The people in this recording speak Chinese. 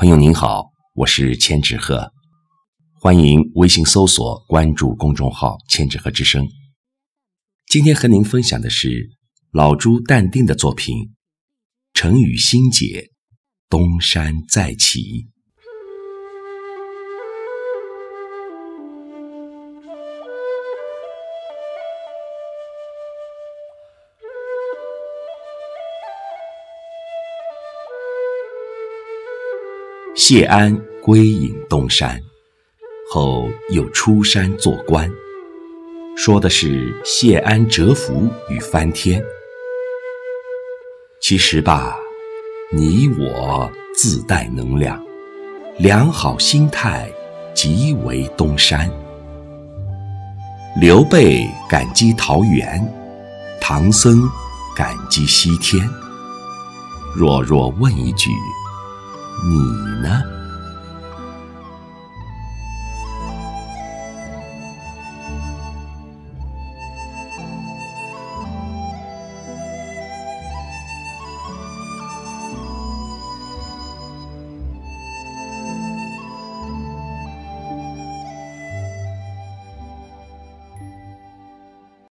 朋友您好，我是千纸鹤，欢迎微信搜索关注公众号“千纸鹤之声”。今天和您分享的是老朱淡定的作品《成语新解：东山再起》。谢安归隐东山，后又出山做官，说的是谢安蛰伏与翻天。其实吧，你我自带能量，良好心态即为东山。刘备感激桃园，唐僧感激西天。弱弱问一句。你呢？